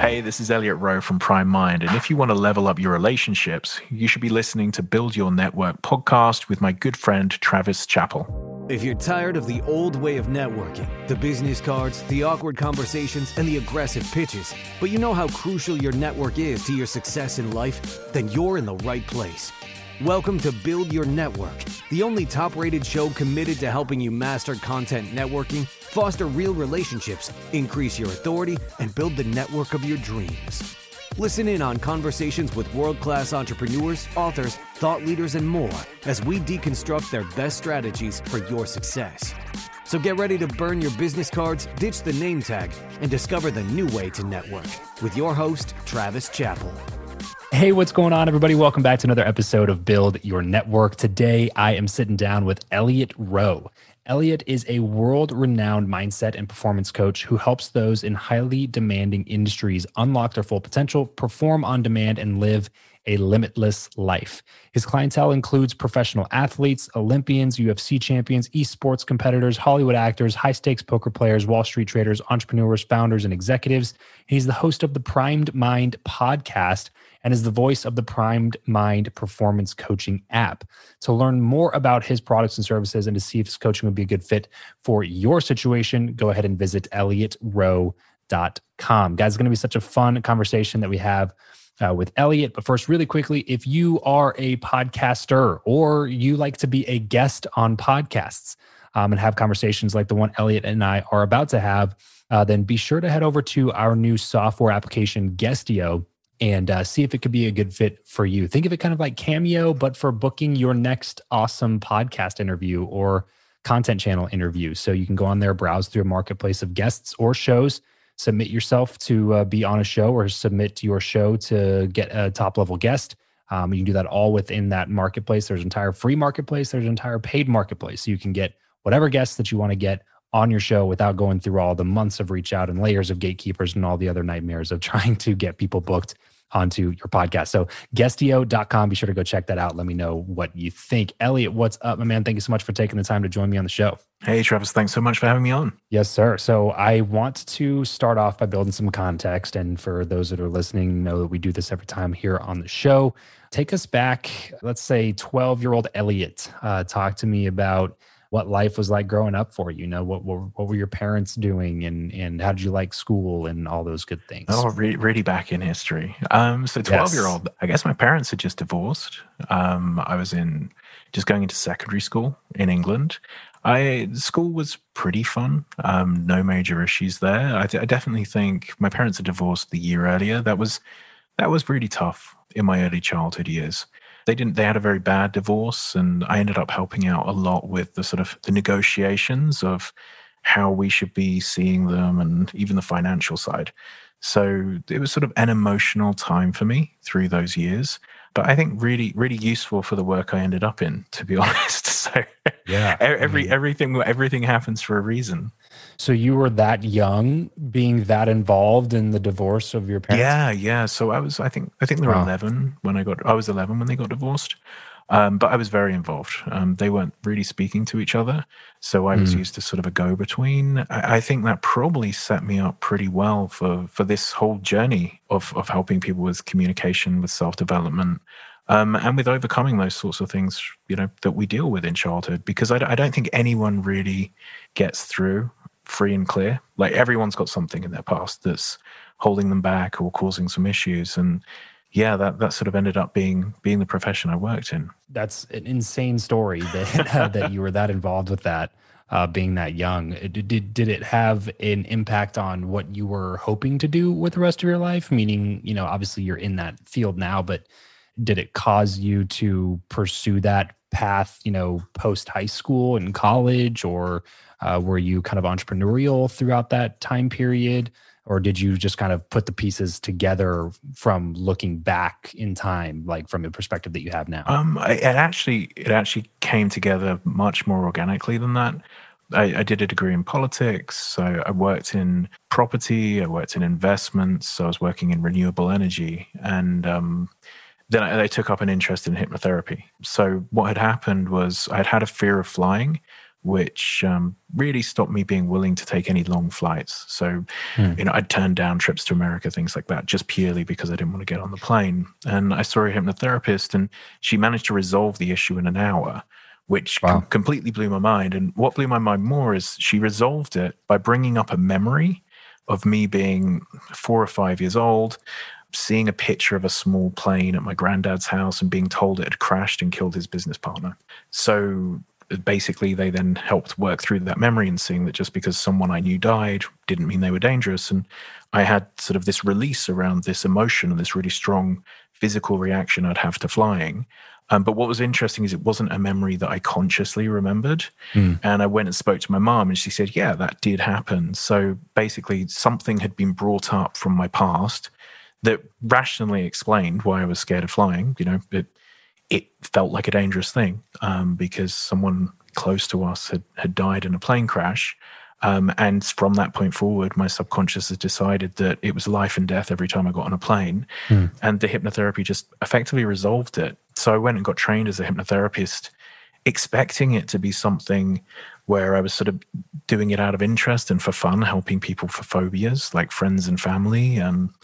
Hey, this is Elliot Rowe from Primed Mind. And if you want to level up your relationships, you should be listening to Build Your Network podcast with my good friend, Travis Chappell. If you're tired of the old way of networking, the business cards, the awkward conversations, and the aggressive pitches, but you know how crucial your network is to your success in life, then you're in the right place. Welcome to Build Your Network, the only top rated show committed to helping you master content networking foster real relationships, increase your authority, and build the network of your dreams. Listen in on conversations with world class entrepreneurs, authors, thought leaders, and more as we deconstruct their best strategies for your success. So get ready to burn your business cards, ditch the name tag, and discover the new way to network with your host, Travis Chappell. Hey, what's going on, everybody? Welcome back to another episode of Build Your Network. Today, I am sitting down with Elliot Rowe. Elliot is a world renowned mindset and performance coach who helps those in highly demanding industries unlock their full potential, perform on demand, and live a limitless life. His clientele includes professional athletes, Olympians, UFC champions, esports competitors, Hollywood actors, high stakes poker players, Wall Street traders, entrepreneurs, founders, and executives. He's the host of the Primed Mind podcast and is the voice of the Primed Mind performance coaching app. To learn more about his products and services and to see if his coaching would be a good fit for your situation, go ahead and visit elliotrowe.com. Guys, it's going to be such a fun conversation that we have uh, with Elliot. But first, really quickly, if you are a podcaster or you like to be a guest on podcasts um, and have conversations like the one Elliot and I are about to have, uh, then be sure to head over to our new software application, Guestio and uh, see if it could be a good fit for you. Think of it kind of like Cameo, but for booking your next awesome podcast interview or content channel interview. So you can go on there, browse through a marketplace of guests or shows, submit yourself to uh, be on a show, or submit your show to get a top level guest. Um, you can do that all within that marketplace. There's an entire free marketplace, there's an entire paid marketplace. So you can get whatever guests that you want to get on your show without going through all the months of reach out and layers of gatekeepers and all the other nightmares of trying to get people booked onto your podcast. So guestio.com, be sure to go check that out. Let me know what you think. Elliot, what's up, my man? Thank you so much for taking the time to join me on the show. Hey, Travis, thanks so much for having me on. Yes, sir. So I want to start off by building some context. And for those that are listening, know that we do this every time here on the show. Take us back, let's say 12 year old Elliot. Uh, talk to me about what life was like growing up for you. You know, what, what, what were your parents doing and, and how did you like school and all those good things? Oh, re- really back in history. Um, so 12 yes. year old, I guess my parents had just divorced. Um, I was in just going into secondary school in England. I school was pretty fun. Um, no major issues there. I, I definitely think my parents had divorced the year earlier. That was that was really tough in my early childhood years. They didn't. They had a very bad divorce, and I ended up helping out a lot with the sort of the negotiations of how we should be seeing them, and even the financial side. So it was sort of an emotional time for me through those years but I think really, really useful for the work I ended up in, to be honest. So yeah, every everything everything happens for a reason. So you were that young, being that involved in the divorce of your parents. Yeah, yeah. So I was, I think, I think they were wow. eleven when I got. I was eleven when they got divorced. Um, but I was very involved. Um, they weren't really speaking to each other. So I was mm. used to sort of a go between. I, I, think that probably set me up pretty well for, for this whole journey of, of helping people with communication, with self development, um, and with overcoming those sorts of things, you know, that we deal with in childhood. Because I, I don't think anyone really gets through free and clear. Like everyone's got something in their past that's holding them back or causing some issues. And yeah, that that sort of ended up being being the profession I worked in. That's an insane story that uh, that you were that involved with that, uh, being that young. Did, Did did it have an impact on what you were hoping to do with the rest of your life? Meaning, you know, obviously you're in that field now, but did it cause you to pursue that path? You know, post high school and college, or uh, were you kind of entrepreneurial throughout that time period? or did you just kind of put the pieces together from looking back in time like from the perspective that you have now um it actually it actually came together much more organically than that I, I did a degree in politics. So I worked in property. I worked in investments. I was working in renewable energy, and um, then I, I, took up an interest in hypnotherapy. So what had happened was I had had a fear of flying, which um, really stopped me being willing to take any long flights. So, mm. you know, I'd turn down trips to America, things like that, just purely because I didn't want to get on the plane. And I saw a hypnotherapist, and she managed to resolve the issue in an hour, which wow. com- completely blew my mind. And what blew my mind more is she resolved it by bringing up a memory of me being four or five years old. Seeing a picture of a small plane at my granddad's house and being told it had crashed and killed his business partner. So basically they then helped work through that memory and seeing that just because someone I knew died didn't mean they were dangerous. And I had sort of this release around this emotion and this really strong physical reaction I'd have to flying. Um, but what was interesting is it wasn't a memory that I consciously remembered. Mm. And I went and spoke to my mom, and she said, Yeah, that did happen. So basically, something had been brought up from my past that rationally explained why I was scared of flying. You know, it it felt like a dangerous thing um, because someone close to us had, had died in a plane crash. Um, and from that point forward, my subconscious has decided that it was life and death every time I got on a plane. Mm. And the hypnotherapy just effectively resolved it. So I went and got trained as a hypnotherapist, expecting it to be something where I was sort of doing it out of interest and for fun, helping people for phobias like friends and family. Um,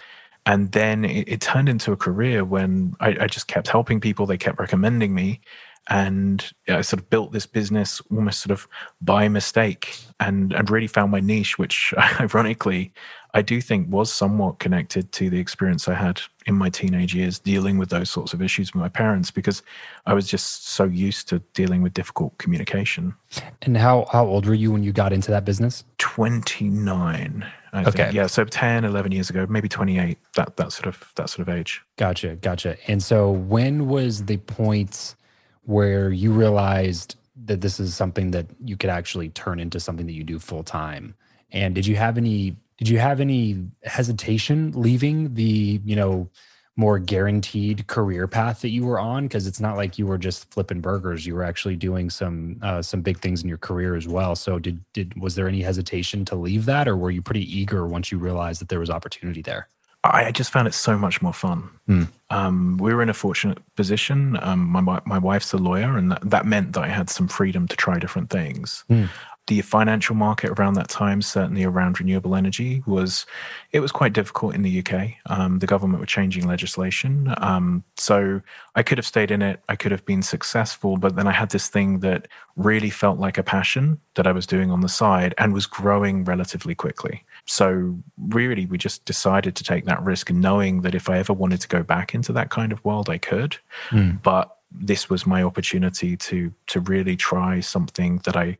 and then it, it, turned into a career when I, I, just kept helping people. They kept recommending me. And i sort of built this business almost sort of by mistake and and really found my niche which ironically i do think was somewhat connected to the experience i had in my teenage years dealing with those sorts of issues with my parents because i was just so used to dealing with difficult communication and how how old were you when you got into that business 29 I okay. Think. Yeah. So 10, 11 years ago, maybe 28, that, that sort of, that sort of age. Gotcha. Gotcha. And so when was the point where you realized that this is something that you could actually turn into something that you do full time? And did you have any, did you have any hesitation leaving the, you know, more guaranteed career path that you were on because it's not like you were just flipping burgers you were actually doing some uh, some big things in your career as well so did did was there any hesitation to leave that or were you pretty eager once you realized that there was opportunity there I just found it so much more fun. Mm. Um, we were in a fortunate position. Um, my my wife's a lawyer, and that, that meant that I had some freedom to try different things. Mm the financial market around that time, certainly around renewable energy, was it was quite difficult in the UK. Um, the government were changing legislation, um, so I could have stayed in it. I could have been successful, but then I had this thing that really felt like a passion that I was doing on the side and was growing relatively quickly. So really, we just decided to take that risk, knowing that if I ever wanted to go back into that kind of world, I could. Mm. But this was my opportunity to to really try something that I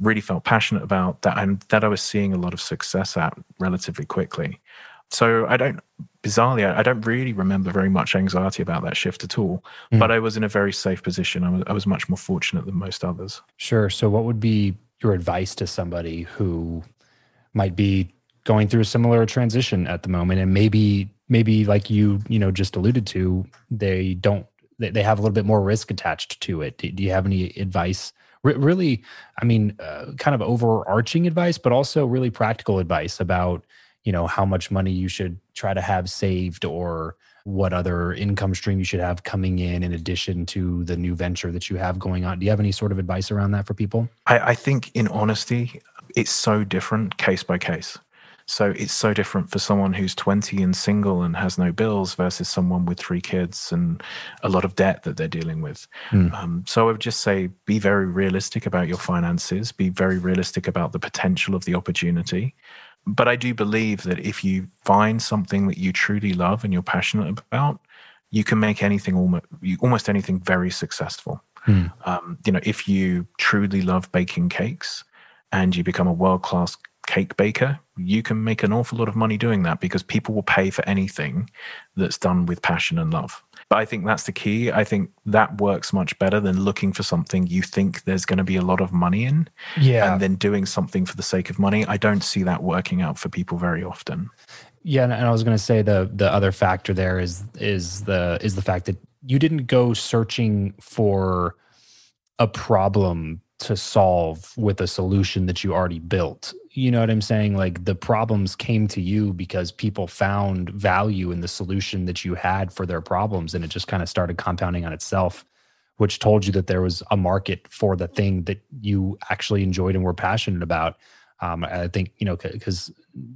really felt passionate about that and that I was seeing a lot of success at relatively quickly. So I don't bizarrely, I, I, don't really remember very much anxiety about that shift at all. Mm. But I was in a very safe position. I was, I was much more fortunate than most others. Sure. So, what would be your advice to somebody who might be going through a similar transition at the moment, and maybe, maybe like you, you know, just alluded to, they don't, they, they have a little bit more risk attached to it. Do, do you have any advice? Really, I mean, uh, kind of overarching advice, but also really practical advice about you know how much money you should try to have saved or what other income stream you should have coming in in addition to the new venture that you have going on. Do you have any sort of advice around that for people? I, I think in honesty it's so different case by case so it's so different for someone who's 20 and single and has no bills versus someone with three kids and a lot of debt that they're dealing with. Mm. Um, so I would just say be very realistic about your finances, be very realistic about the potential of the opportunity but I do believe that if you find something that you truly love and you're passionate about, you can make anything almost almost anything very successful. Mm. Um, you know, if you truly love baking cakes and you become a world class cake baker, you can make an awful lot of money doing that because people will pay for anything that's done with passion and love. But I think that's the key. I think that works much better than looking for something you think there's going to be a lot of money in. Yeah. And then doing something for the sake of money. I don't see that working out for people very often. Yeah, and I was going to say the the other factor there is is the is the fact that you didn't go searching for a problem to solve with a solution that you already built. You know what I'm saying? Like the problems came to you because people found value in the solution that you had for their problems and it just kind of started compounding on itself, which told you that there was a market for the thing that you actually enjoyed and were passionate about. Um, I think you know because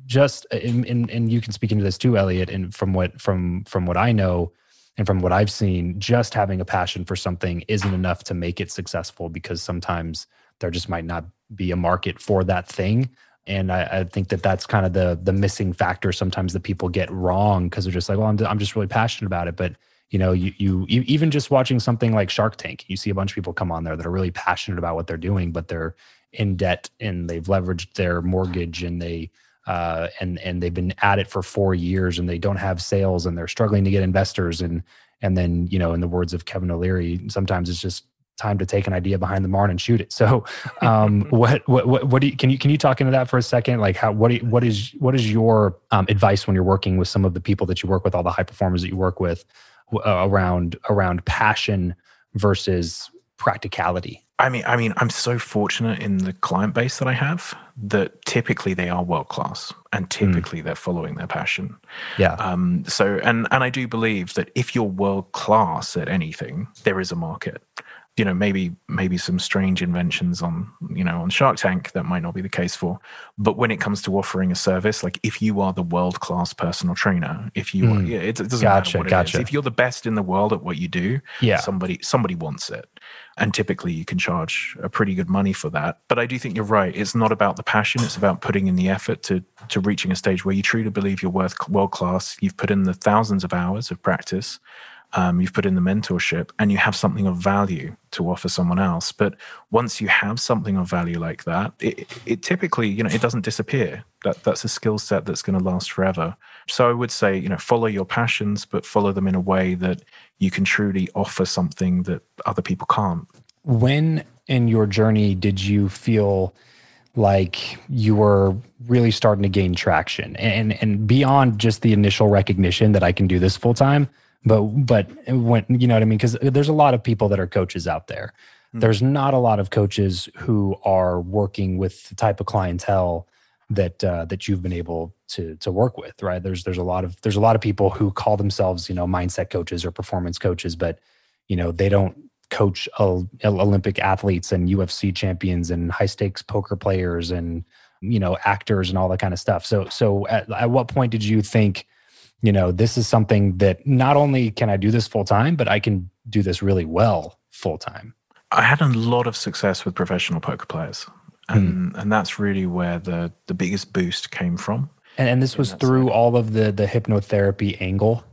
just and and you can speak into this too, Elliot. And from what from from what I know, and from what I've seen, just having a passion for something isn't enough to make it successful because sometimes there just might not be a market for that thing. And I, I think that that's kind of the the missing factor sometimes that people get wrong because they're just like, well, I'm, I'm just really passionate about it. But you know, you, you even just watching something like Shark Tank, you see a bunch of people come on there that are really passionate about what they're doing, but they're in debt and they've leveraged their mortgage and they uh, and and they've been at it for four years and they don't have sales and they're struggling to get investors and and then you know in the words of Kevin O'Leary, sometimes it's just time to take an idea behind the barn and shoot it. So, um, what, what, what, what do you, can you, can you talk into that for a second? Like how, what, you, what is, what is your um, advice when you're working with some of the people that you work with, all the high performers that you work with uh, around, around passion versus practicality? I mean, I mean, I'm so fortunate in the client base that I have that typically they are world class and hmm. typically mm. they're following their passion. Yeah. Um, so, and and I do believe that if you're world class at anything, there is a market you know maybe maybe some strange inventions on you know on shark tank that might not be the case for. But when it comes to offering a service like if you are the world class personal trainer if you mm. are, yeah, it, it doesn't gotcha, matter what gotcha. it is. if you're the best in the world at what you do yeah. somebody somebody wants it. And typically you can charge a pretty good money for that. But i do think you're right. It's not about the passion. It's about putting in the effort to to reaching a stage where you truly believe you're worth world class you've put in the thousands of hours of practice um, you've put in the mentorship and you have something of value to offer someone else. But once you have something of value like that it, it typically you know it doesn't disappear. That that's a skill set that's going to last forever. So i would say you know follow your passions but follow them in a way that you can truly offer something that other people can't. When in your journey did you feel like you were really starting to gain traction? And and beyond just the initial recognition that I can do this full time but but when you know what I mean because there's a lot of people that are coaches out there. Mm-hmm. There's not a lot of coaches who are working with the type of clientele that uh, that you've been able to to work with, right? There's there's a lot of there's a lot of people who call themselves you know mindset coaches or performance coaches, but you know they don't coach Olympic athletes and UFC champions and high stakes poker players and you know actors and all that kind of stuff. So so at, at what point did you think? You know, this is something that not only can I do this full time, but I can do this really well full time. I had a lot of success with professional poker players. And, mm. and that's really where the, the biggest boost came from. And, and this was through side. all of the, the hypnotherapy angle.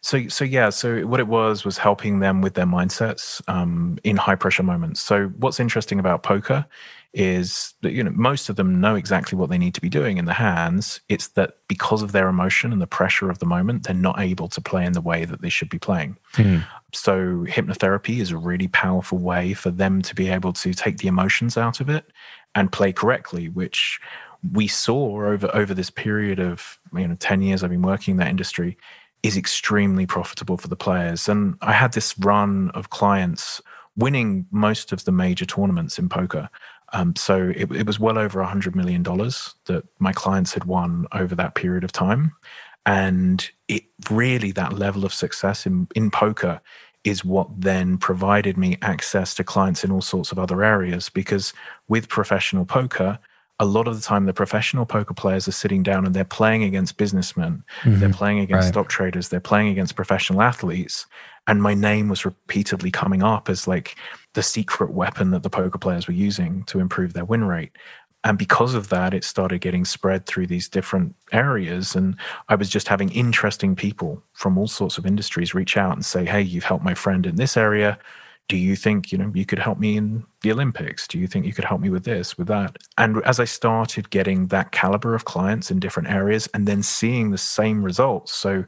So, so yeah. So what it was was helping them with their mindsets um, in high pressure moments. So what's interesting about poker is that you know most of them know exactly what they need to be doing in the hands. It's that because of their emotion and the pressure of the moment they're not able to play in the way that they should be playing. Mm. so hypnotherapy is a really powerful way for them to be able to take the emotions out of it and play correctly which we saw over over this period of you know 10 years I've been working in that industry is extremely profitable for the players. And I had this run of clients winning most of the major tournaments in poker um, so it, it was well over a hundred million dollars that my clients had won over that period of time, and it really that level of success in in poker is what then provided me access to clients in all sorts of other areas because with professional poker a lot of the time the professional poker players are sitting down and they're playing against businessmen mm-hmm. they're playing against right. stock traders they're playing against professional athletes and my name was repeatedly coming up as like the secret weapon that the poker players were using to improve their win rate. And because of that it started getting spread through these different areas. And i was just having interesting people from all sorts of industries reach out and say hey you've helped my friend in this area. Do you think you know you could help me in the olympics? Do you think you could help me with this with that? And as i started getting that caliber of clients in different areas and then seeing the same results so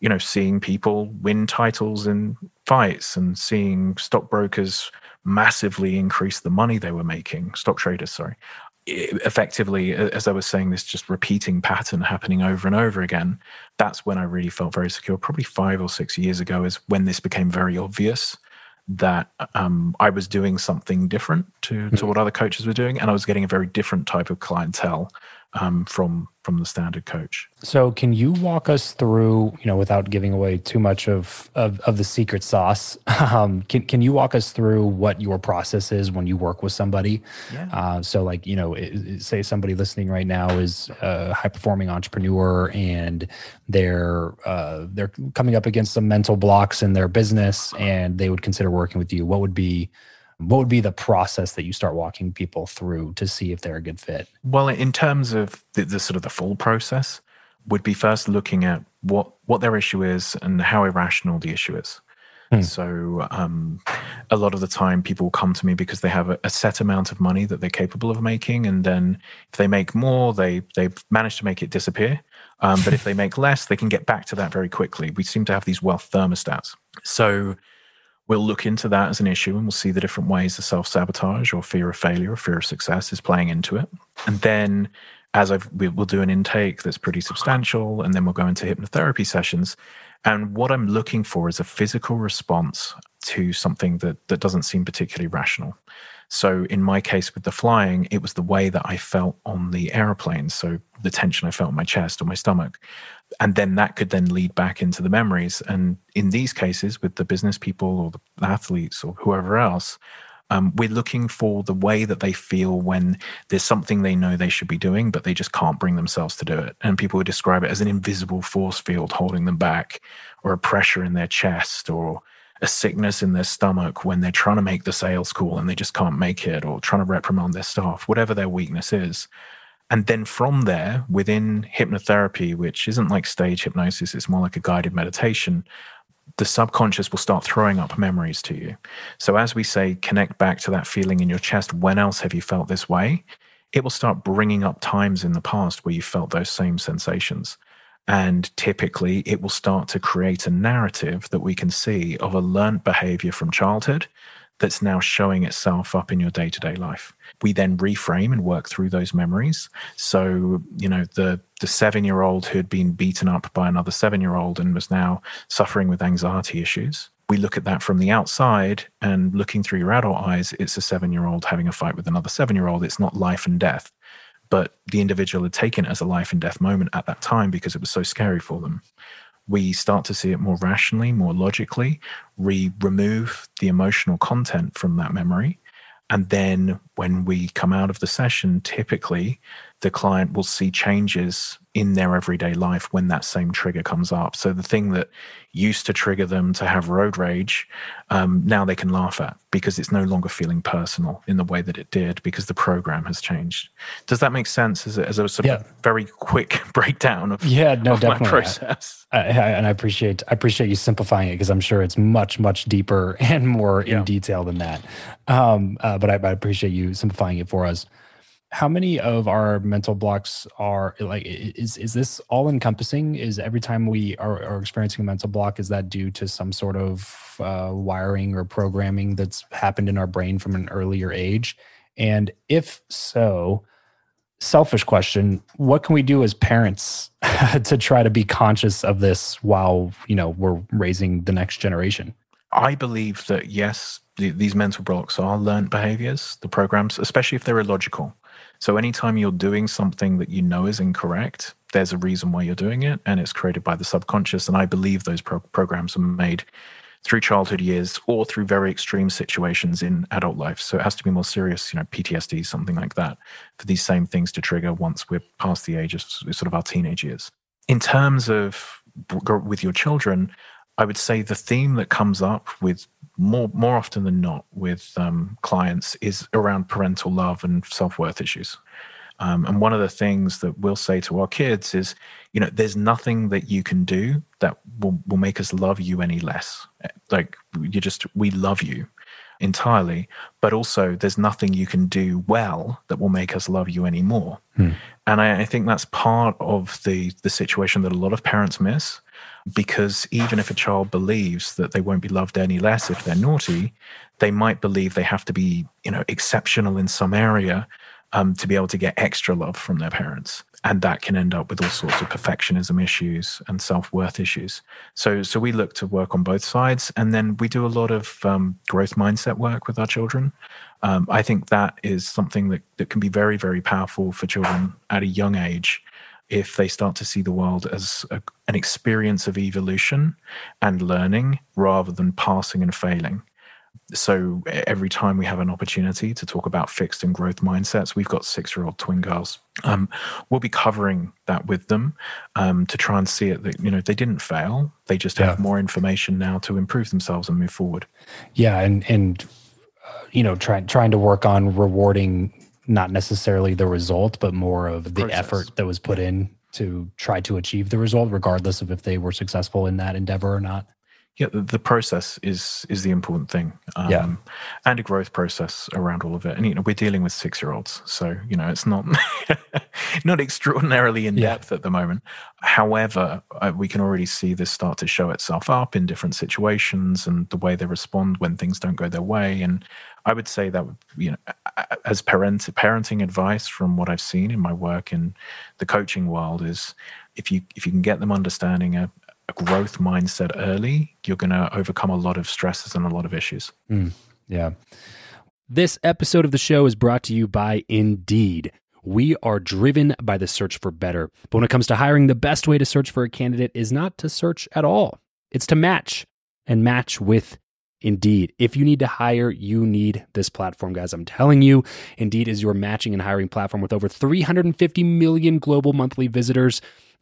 you know seeing people win titles in fights and seeing stockbrokers massively increase the money they were making stock traders sorry effectively as i was saying this just repeating pattern happening over and over again that's when i really felt very secure probably five or six years ago is when this became very obvious that um, I was doing something different to, to mm-hmm. what other coaches were doing, and I was getting a very different type of clientele um, from from the standard coach. So, can you walk us through, you know, without giving away too much of of, of the secret sauce? Um, can can you walk us through what your process is when you work with somebody? Yeah. Uh, so, like, you know, it, say somebody listening right now is a high performing entrepreneur and they're uh, they're coming up against some mental blocks in their business, and they would consider working with you. What would be what would be the process that you start walking people through to see if they're a good fit? Well in terms of the, the, sort of the full process would be first looking at what what their issue is and how irrational the issue is. Hmm. so um, a lot of the time people come to me because they have a, a, set amount of money that they're capable of making and then if they make more they they've managed to make it disappear. Um, but if they make less they can get back to that very quickly. We seem to have these wealth thermostats. So we'll look into that as an issue and we'll see the different ways the self sabotage or fear of failure or fear of success is playing into it. And then, as I've, we'll do an intake that's pretty substantial, and then we'll go into hypnotherapy sessions. And what I'm looking for is a physical response to something that, that doesn't seem particularly rational. So, in my case with the flying, it was the way that I felt on the airplane. So, the tension I felt in my chest or my stomach and then that could then lead back into the memories. And in these cases, with the business people or the athletes or whoever else, um, we're looking for the way that they feel when there's something they know they should be doing, but they just can't bring themselves to do it. And people would describe it as an invisible force field holding them back, or a pressure in their chest, or a sickness in their stomach when they're trying to make the sales call and they just can't make it, or trying to reprimand their staff, whatever their weakness is. And then from there, within hypnotherapy, which isn't like stage hypnosis, it's more like a guided meditation, the subconscious will start throwing up memories to you. So, as we say, connect back to that feeling in your chest. When else have you felt this way? It will start bringing up times in the past where you felt those same sensations. And typically, it will start to create a narrative that we can see of a learnt behavior from childhood that's now showing itself up in your day to day life we then reframe and work through those memories. So, you know, the the seven year old who had been beaten up by another seven year old and was now suffering with anxiety issues. We look at that from the outside and looking through your adult eyes, it's a seven year old having a fight with another seven year old. It's not life and death. But the individual had taken it as a life and death moment at that time because it was so scary for them we start to see it more rationally, more logically. We remove the emotional content from that memory and then when we come out of the session, typically the client will see changes in their everyday life when that same trigger comes up. So the thing that used to trigger them to have road rage, um, now they can laugh at because it's no longer feeling personal in the way that it did because the program has changed. Does that make sense as a, as a sort yeah. of very quick breakdown of, yeah, no, of definitely. my process? I, I, and I appreciate I appreciate you simplifying it because I'm sure it's much much deeper and more yeah. in detail than that. Um, uh, but I, I, appreciate you you simplifying it for us. How many of our mental blocks are like is is this all encompassing? Is every time we are, are experiencing a mental block, is that due to some sort of uh, wiring or programming that's happened in our brain from an earlier age? And if so, selfish question what can we do as parents to try to be conscious of this while you know we're raising the next generation i believe that yes these mental blocks are learned behaviors the programs especially if they're illogical so anytime you're doing something that you know is incorrect there's a reason why you're doing it and it's created by the subconscious and i believe those pro- programs are made through childhood years or through very extreme situations in adult life. So it has to be more serious, you know, PTSD, something like that, for these same things to trigger once we're past the age of sort of our teenage years. In terms of with your children, I would say the theme that comes up with more more often than not with um, clients is around parental love and self worth issues. Um, and one of the things that we'll say to our kids is, you know, there's nothing that you can do that will, will make us love you any less. Like you just, we love you entirely, but also there's nothing you can do well that will make us love you anymore. Hmm. And I, I think that's part of the the situation that a lot of parents miss because even if a child believes that they won't be loved any less if they're naughty, they might believe they have to be, you know, exceptional in some area um, to be able to get extra love from their parents. And that can end up with all sorts of perfectionism issues and self-worth issues. So so we look to work on both sides. And then we do a lot of um, growth mindset work with our children. Um, i think that is something that, that can be very very powerful for children at a young age if they start to see the world as a, an experience of evolution and learning rather than passing and failing so every time we have an opportunity to talk about fixed and growth mindsets, we've got six year old twin girls. Um, we'll be covering that with them um, to try and see it that, you know, they didn't fail. They just have more information now to improve themselves and move forward. Yeah. And, and, uh, you know, trying, trying to work on rewarding not necessarily the result, but more of the, the effort that was put in to try to achieve the result, regardless of if they were successful in that endeavor or not yeah the, the, process is is the important thing um, yeah. and a growth process around all of it and you know we're dealing with six year olds so you know it's not not extraordinarily in depth yeah. at the moment however uh, we can already see this start to show itself up in different situations and the way they respond when things don't go their way and i would say that you know as parent parenting advice from what i've seen in my work in the coaching world is if you if you can get them understanding a, a growth mindset early, you're going to overcome a lot of stresses and a lot of issues. Mm, yeah. This episode of the show is brought to you by Indeed. We are driven by the search for better. But when it comes to hiring, the best way to search for a candidate is not to search at all, it's to match and match with Indeed. If you need to hire, you need this platform, guys. I'm telling you, Indeed is your matching and hiring platform with over 350 million global monthly visitors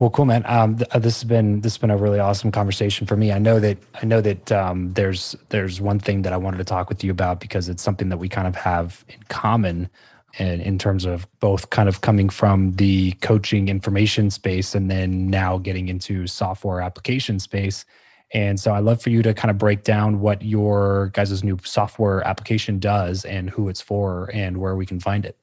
Well, cool, man. Um, th- uh, this has been this has been a really awesome conversation for me. I know that I know that um, there's there's one thing that I wanted to talk with you about because it's something that we kind of have in common, in, in terms of both kind of coming from the coaching information space and then now getting into software application space. And so I'd love for you to kind of break down what your guys' new software application does and who it's for and where we can find it.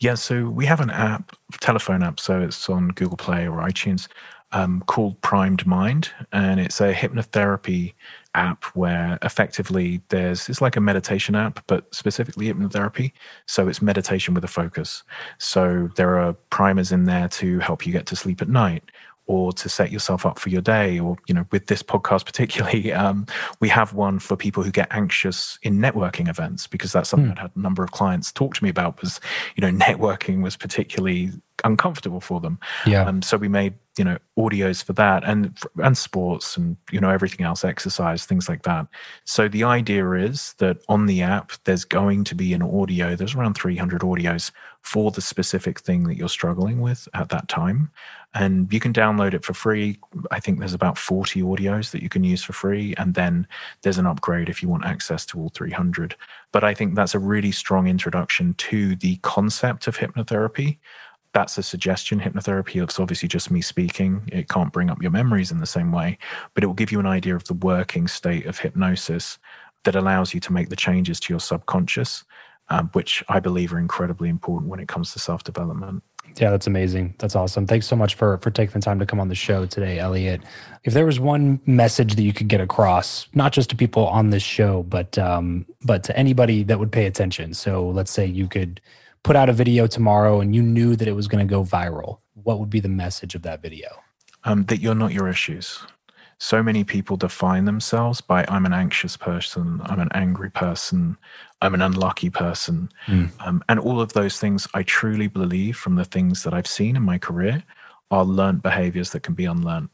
Yeah, so we have an app, telephone app, so it's on Google Play or iTunes, um, called Primed Mind, and it's a hypnotherapy app where effectively there's it's like a meditation app, but specifically hypnotherapy. So it's meditation with a focus. So there are primers in there to help you get to sleep at night or to set yourself up for your day or you know with this podcast particularly um, we have one for people who get anxious in networking events because that's something mm. i had a number of clients talk to me about was you know networking was particularly uncomfortable for them. Yeah. Um, so we made you know audios for that and and sports and you know everything else exercise things like that. So the idea is that on the app there's going to be an audio there's around 300 audios for the specific thing that you're struggling with at that time and you can download it for free. I think there's about 40 audios that you can use for free. And then there's an upgrade if you want access to all 300. But I think that's a really strong introduction to the concept of hypnotherapy. That's a suggestion. Hypnotherapy It's obviously just me speaking. It can't bring up your memories in the same way, but it will give you an idea of the working state of hypnosis that allows you to make the changes to your subconscious, um, which I believe are incredibly important when it comes to self development. Yeah, that's amazing. That's awesome. Thanks so much for for taking the time to come on the show today, Elliot. If there was one message that you could get across, not just to people on this show, but um, but to anybody that would pay attention. So let's say you could put out a video tomorrow and you knew that it was going to go viral. What would be the message of that video? Um, that you're not your issues so many people define themselves by I'm an anxious person, I'm an angry person, I'm an unlucky person. Mm. Um, and all of those things, I truly believe from the things that I've seen in my career are learned behaviors that can be unlearned.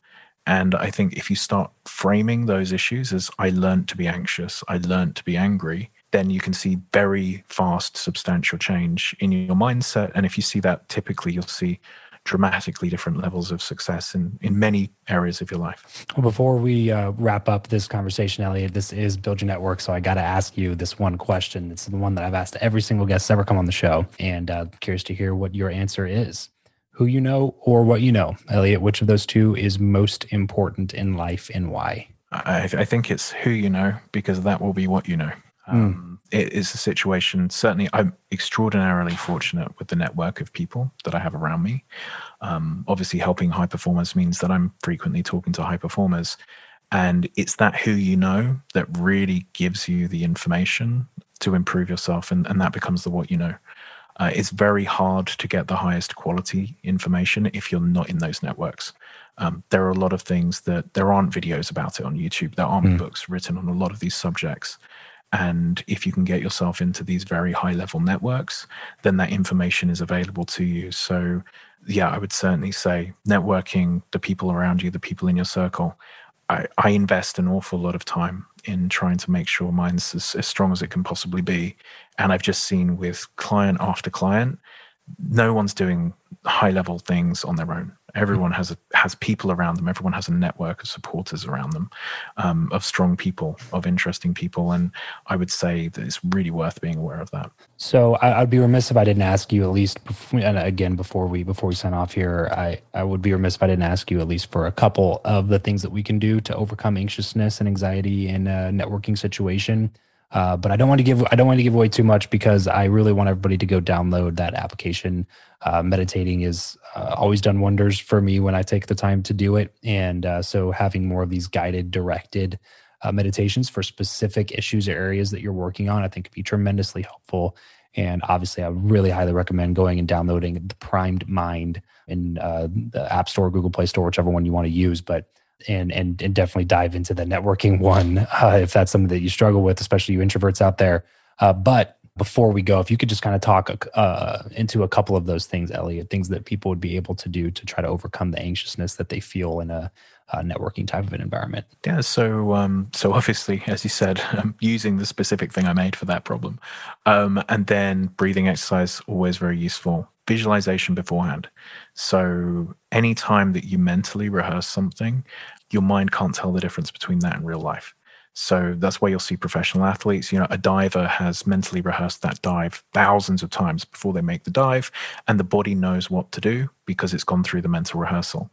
And I think if you start framing those issues as I learned to be anxious, I learned to be angry, then you can see very fast, substantial change in your mindset. And if you see that, typically you'll see dramatically different levels of success in, in many areas of your life. Well, before we uh, wrap up this conversation, Elliot, this is Build Your Network. So I got to ask you this one question. It's the one that I've asked every single guest ever come on the show. And uh, curious to hear what your answer is. Who you know or what you know. Elliot, which of those two is most important in life and why? I, I think it's who you know because that will be what you know. Hmm. Um, mm it is a situation. Certainly, I'm extraordinarily fortunate with the network of people that I have around me. Um, obviously, helping high performers means that I'm frequently talking to high performers. And it's that who you know that really gives you the information to improve yourself. And, and that becomes the what you know. Uh, it's very hard to get the highest quality information if you're not in those networks. Um, there are a lot of things that there aren't videos about it on YouTube. There aren't mm. books written on a lot of these subjects. And if you can get yourself into these very high level networks, then that information is available to you. So, yeah, I would certainly say networking, the people around you, the people in your circle. I, I invest an awful lot of time in trying to make sure mine's as, as strong as it can possibly be. And I've just seen with client after client, no one's doing high level things on their own. Everyone has a, has people around them. Everyone has a network of supporters around them, um, of strong people, of interesting people, and I would say that it's really worth being aware of that. So I, would be remiss if I didn't ask you at least, before, and again before we before we sign off here, I I would be remiss if I didn't ask you at least for a couple of the things that we can do to overcome anxiousness and anxiety in a networking situation. Uh, but I don't want to give I don't want to give away too much because I really want everybody to go download that application. Uh, meditating is uh, always done wonders for me when I take the time to do it, and uh, so having more of these guided, directed uh, meditations for specific issues or areas that you're working on, I think could be tremendously helpful. And obviously, I really highly recommend going and downloading the Primed Mind in uh, the App Store, Google Play Store, whichever one you want to use. But and and and definitely dive into the networking one uh, if that's something that you struggle with, especially you introverts out there. Uh, but before we go, if you could just kind of talk uh, into a couple of those things, Elliot, things that people would be able to do to try to overcome the anxiousness that they feel in a, networking type of an environment. Yeah. So, um, so obviously, as you said, um, using the specific thing I made for that problem, um, and then breathing exercise always very useful. Visualization beforehand. So anytime that you mentally rehearse something, your mind can't tell the difference between that and real life. So that's why you'll see professional athletes. You know, a diver has mentally rehearsed that dive thousands of times before they make the dive, and the body knows what to do because it's gone through the mental rehearsal.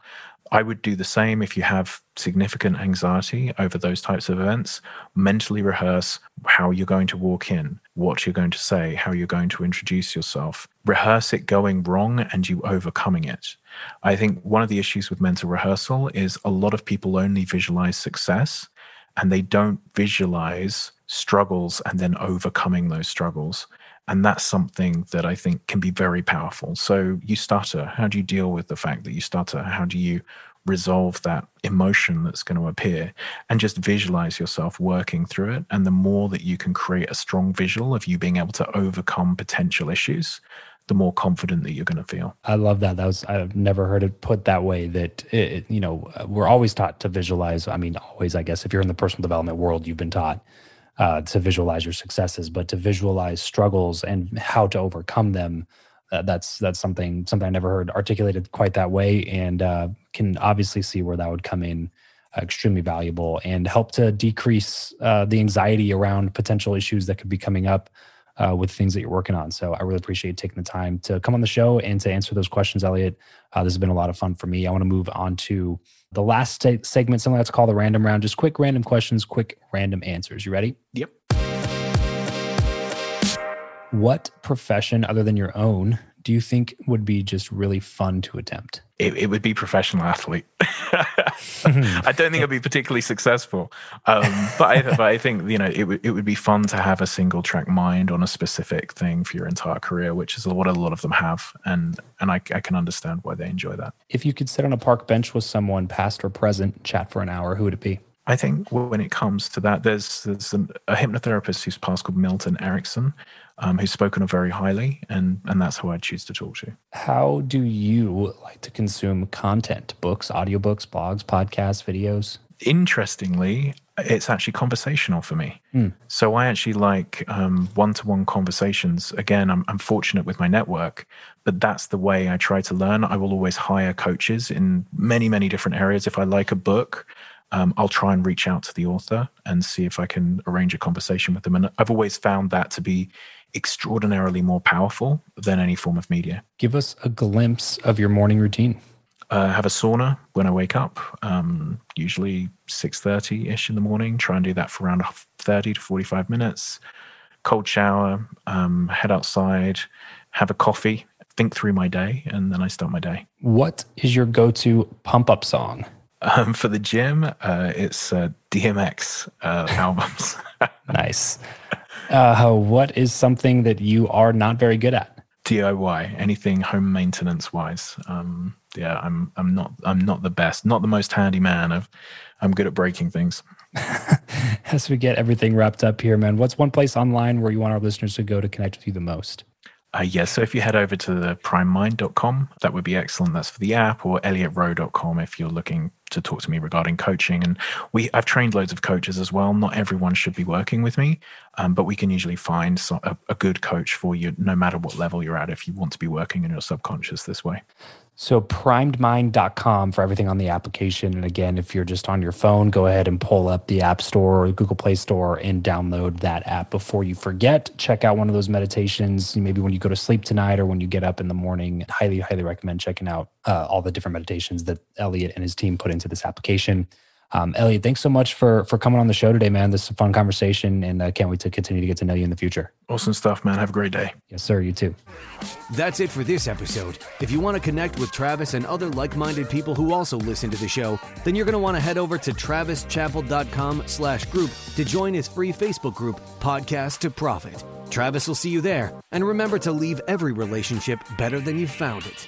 I would do the same if you have significant anxiety over those types of events. Mentally rehearse how you're going to walk in, what you're going to say, how you're going to introduce yourself. Rehearse it going wrong and you overcoming it. I think one of the issues with mental rehearsal is a lot of people only visualize success and they don't visualize struggles and then overcoming those struggles. And that's something that I think can be very powerful. So, you stutter. How do you deal with the fact that you stutter? How do you resolve that emotion that's going to appear and just visualize yourself working through it? And the more that you can create a strong visual of you being able to overcome potential issues, the more confident that you're going to feel. I love that. That was I've never heard it put that way. That it, you know we're always taught to visualize. I mean, always. I guess if you're in the personal development world, you've been taught uh, to visualize your successes, but to visualize struggles and how to overcome them. Uh, that's that's something something I never heard articulated quite that way, and uh, can obviously see where that would come in uh, extremely valuable and help to decrease uh, the anxiety around potential issues that could be coming up uh, with things that you're working on. So I really appreciate taking the time to come on the show and to answer those questions, Elliot. Uh, this has been a lot of fun for me. I want to move on to the last segment, something that's called the random round. Just quick random questions, quick random answers. You ready? Yep. What profession other than your own do you think would be just really fun to attempt? It, it would be professional athlete. I don't think it'd be particularly successful, um, but, I, but I think you know it would it would be fun to have a single track mind on a specific thing for your entire career, which is what a lot of them have, and and I, I can understand why they enjoy that. If you could sit on a park bench with someone, past or present, chat for an hour, who would it be? I think when it comes to that, there's there's an, a hypnotherapist who's passed called Milton Erickson, um, who's spoken of very highly, and and that's who I choose to talk to. How do you like to consume content? Books, audiobooks, blogs, podcasts, videos? Interestingly, it's actually conversational for me. Mm. So I actually like one to one conversations. Again, I'm, I'm fortunate with my network, but that's the way I try to learn. I will always hire coaches in many, many different areas. If I like a book, um, I'll try and reach out to the author and see if I can arrange a conversation with them. And I've always found that to be extraordinarily more powerful than any form of media. Give us a glimpse of your morning routine. Uh, have a sauna when I wake up, um, usually 6.30 ish in the morning. Try and do that for around 30 to 45 minutes. Cold shower, um, head outside, have a coffee, think through my day, and then I start my day. What is your go to pump up song? Um, for the gym, uh, it's uh, DMX uh, albums. nice. Uh, what is something that you are not very good at? DIY, anything home maintenance wise. Um, yeah, I'm I'm not I'm not the best, not the most handy man. I've, I'm good at breaking things. As we get everything wrapped up here, man, what's one place online where you want our listeners to go to connect with you the most? Uh, yes, yeah, so if you head over to the primedmind.com, that would be excellent. That's for the app, or elliotroe.com if you're looking to talk to me regarding coaching. And we, I've trained loads of coaches as well. Not everyone should be working with me, um, but we can usually find a, a good coach for you, no matter what level you're at, if you want to be working in your subconscious this way. So primedmind.com for everything on the application. And again, if you're just on your phone, go ahead and pull up the App Store or Google Play Store and download that app before you forget. Check out one of those meditations, maybe when you go to sleep tonight or when you get up in the morning. Highly, highly recommend checking out uh, all the different meditations that Elliot and his team put into this application. Um, Elliot, thanks so much for for coming on the show today, man. This is a fun conversation, and I can't wait to continue to get to know you in the future. Awesome stuff, man. Have a great day. Yes, sir. You too. That's it for this episode. If you want to connect with Travis and other like-minded people who also listen to the show, then you're going to want to head over to travischappell.com slash group to join his free Facebook group, Podcast to Profit. Travis will see you there. And remember to leave every relationship better than you found it.